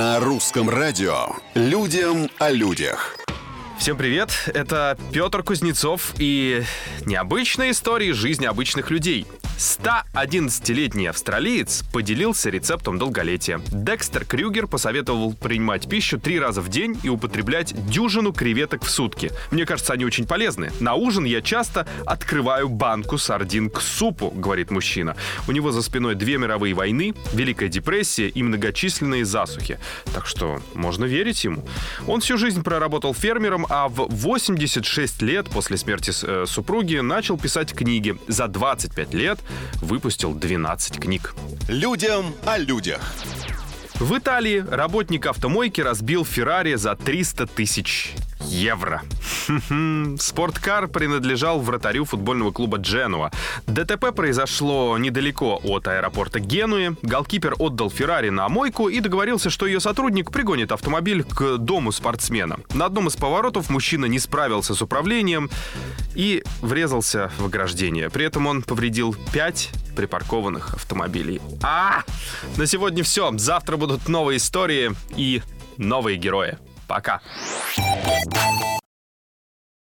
На русском радио «Людям о людях». Всем привет, это Петр Кузнецов и необычные истории жизни обычных людей. 111-летний австралиец поделился рецептом долголетия. Декстер Крюгер посоветовал принимать пищу три раза в день и употреблять дюжину креветок в сутки. Мне кажется, они очень полезны. На ужин я часто открываю банку сардин к супу, говорит мужчина. У него за спиной две мировые войны, Великая депрессия и многочисленные засухи. Так что можно верить ему. Он всю жизнь проработал фермером, а в 86 лет после смерти э, супруги начал писать книги. За 25 лет выпустил 12 книг. Людям о людях. В Италии работник автомойки разбил Феррари за 300 тысяч евро. Спорткар принадлежал вратарю футбольного клуба Дженуа. ДТП произошло недалеко от аэропорта Генуи. Голкипер отдал Феррари на мойку и договорился, что ее сотрудник пригонит автомобиль к дому спортсмена. На одном из поворотов мужчина не справился с управлением и врезался в ограждение. При этом он повредил 5 припаркованных автомобилей. А! На сегодня все. Завтра будут новые истории и новые герои. pra cá.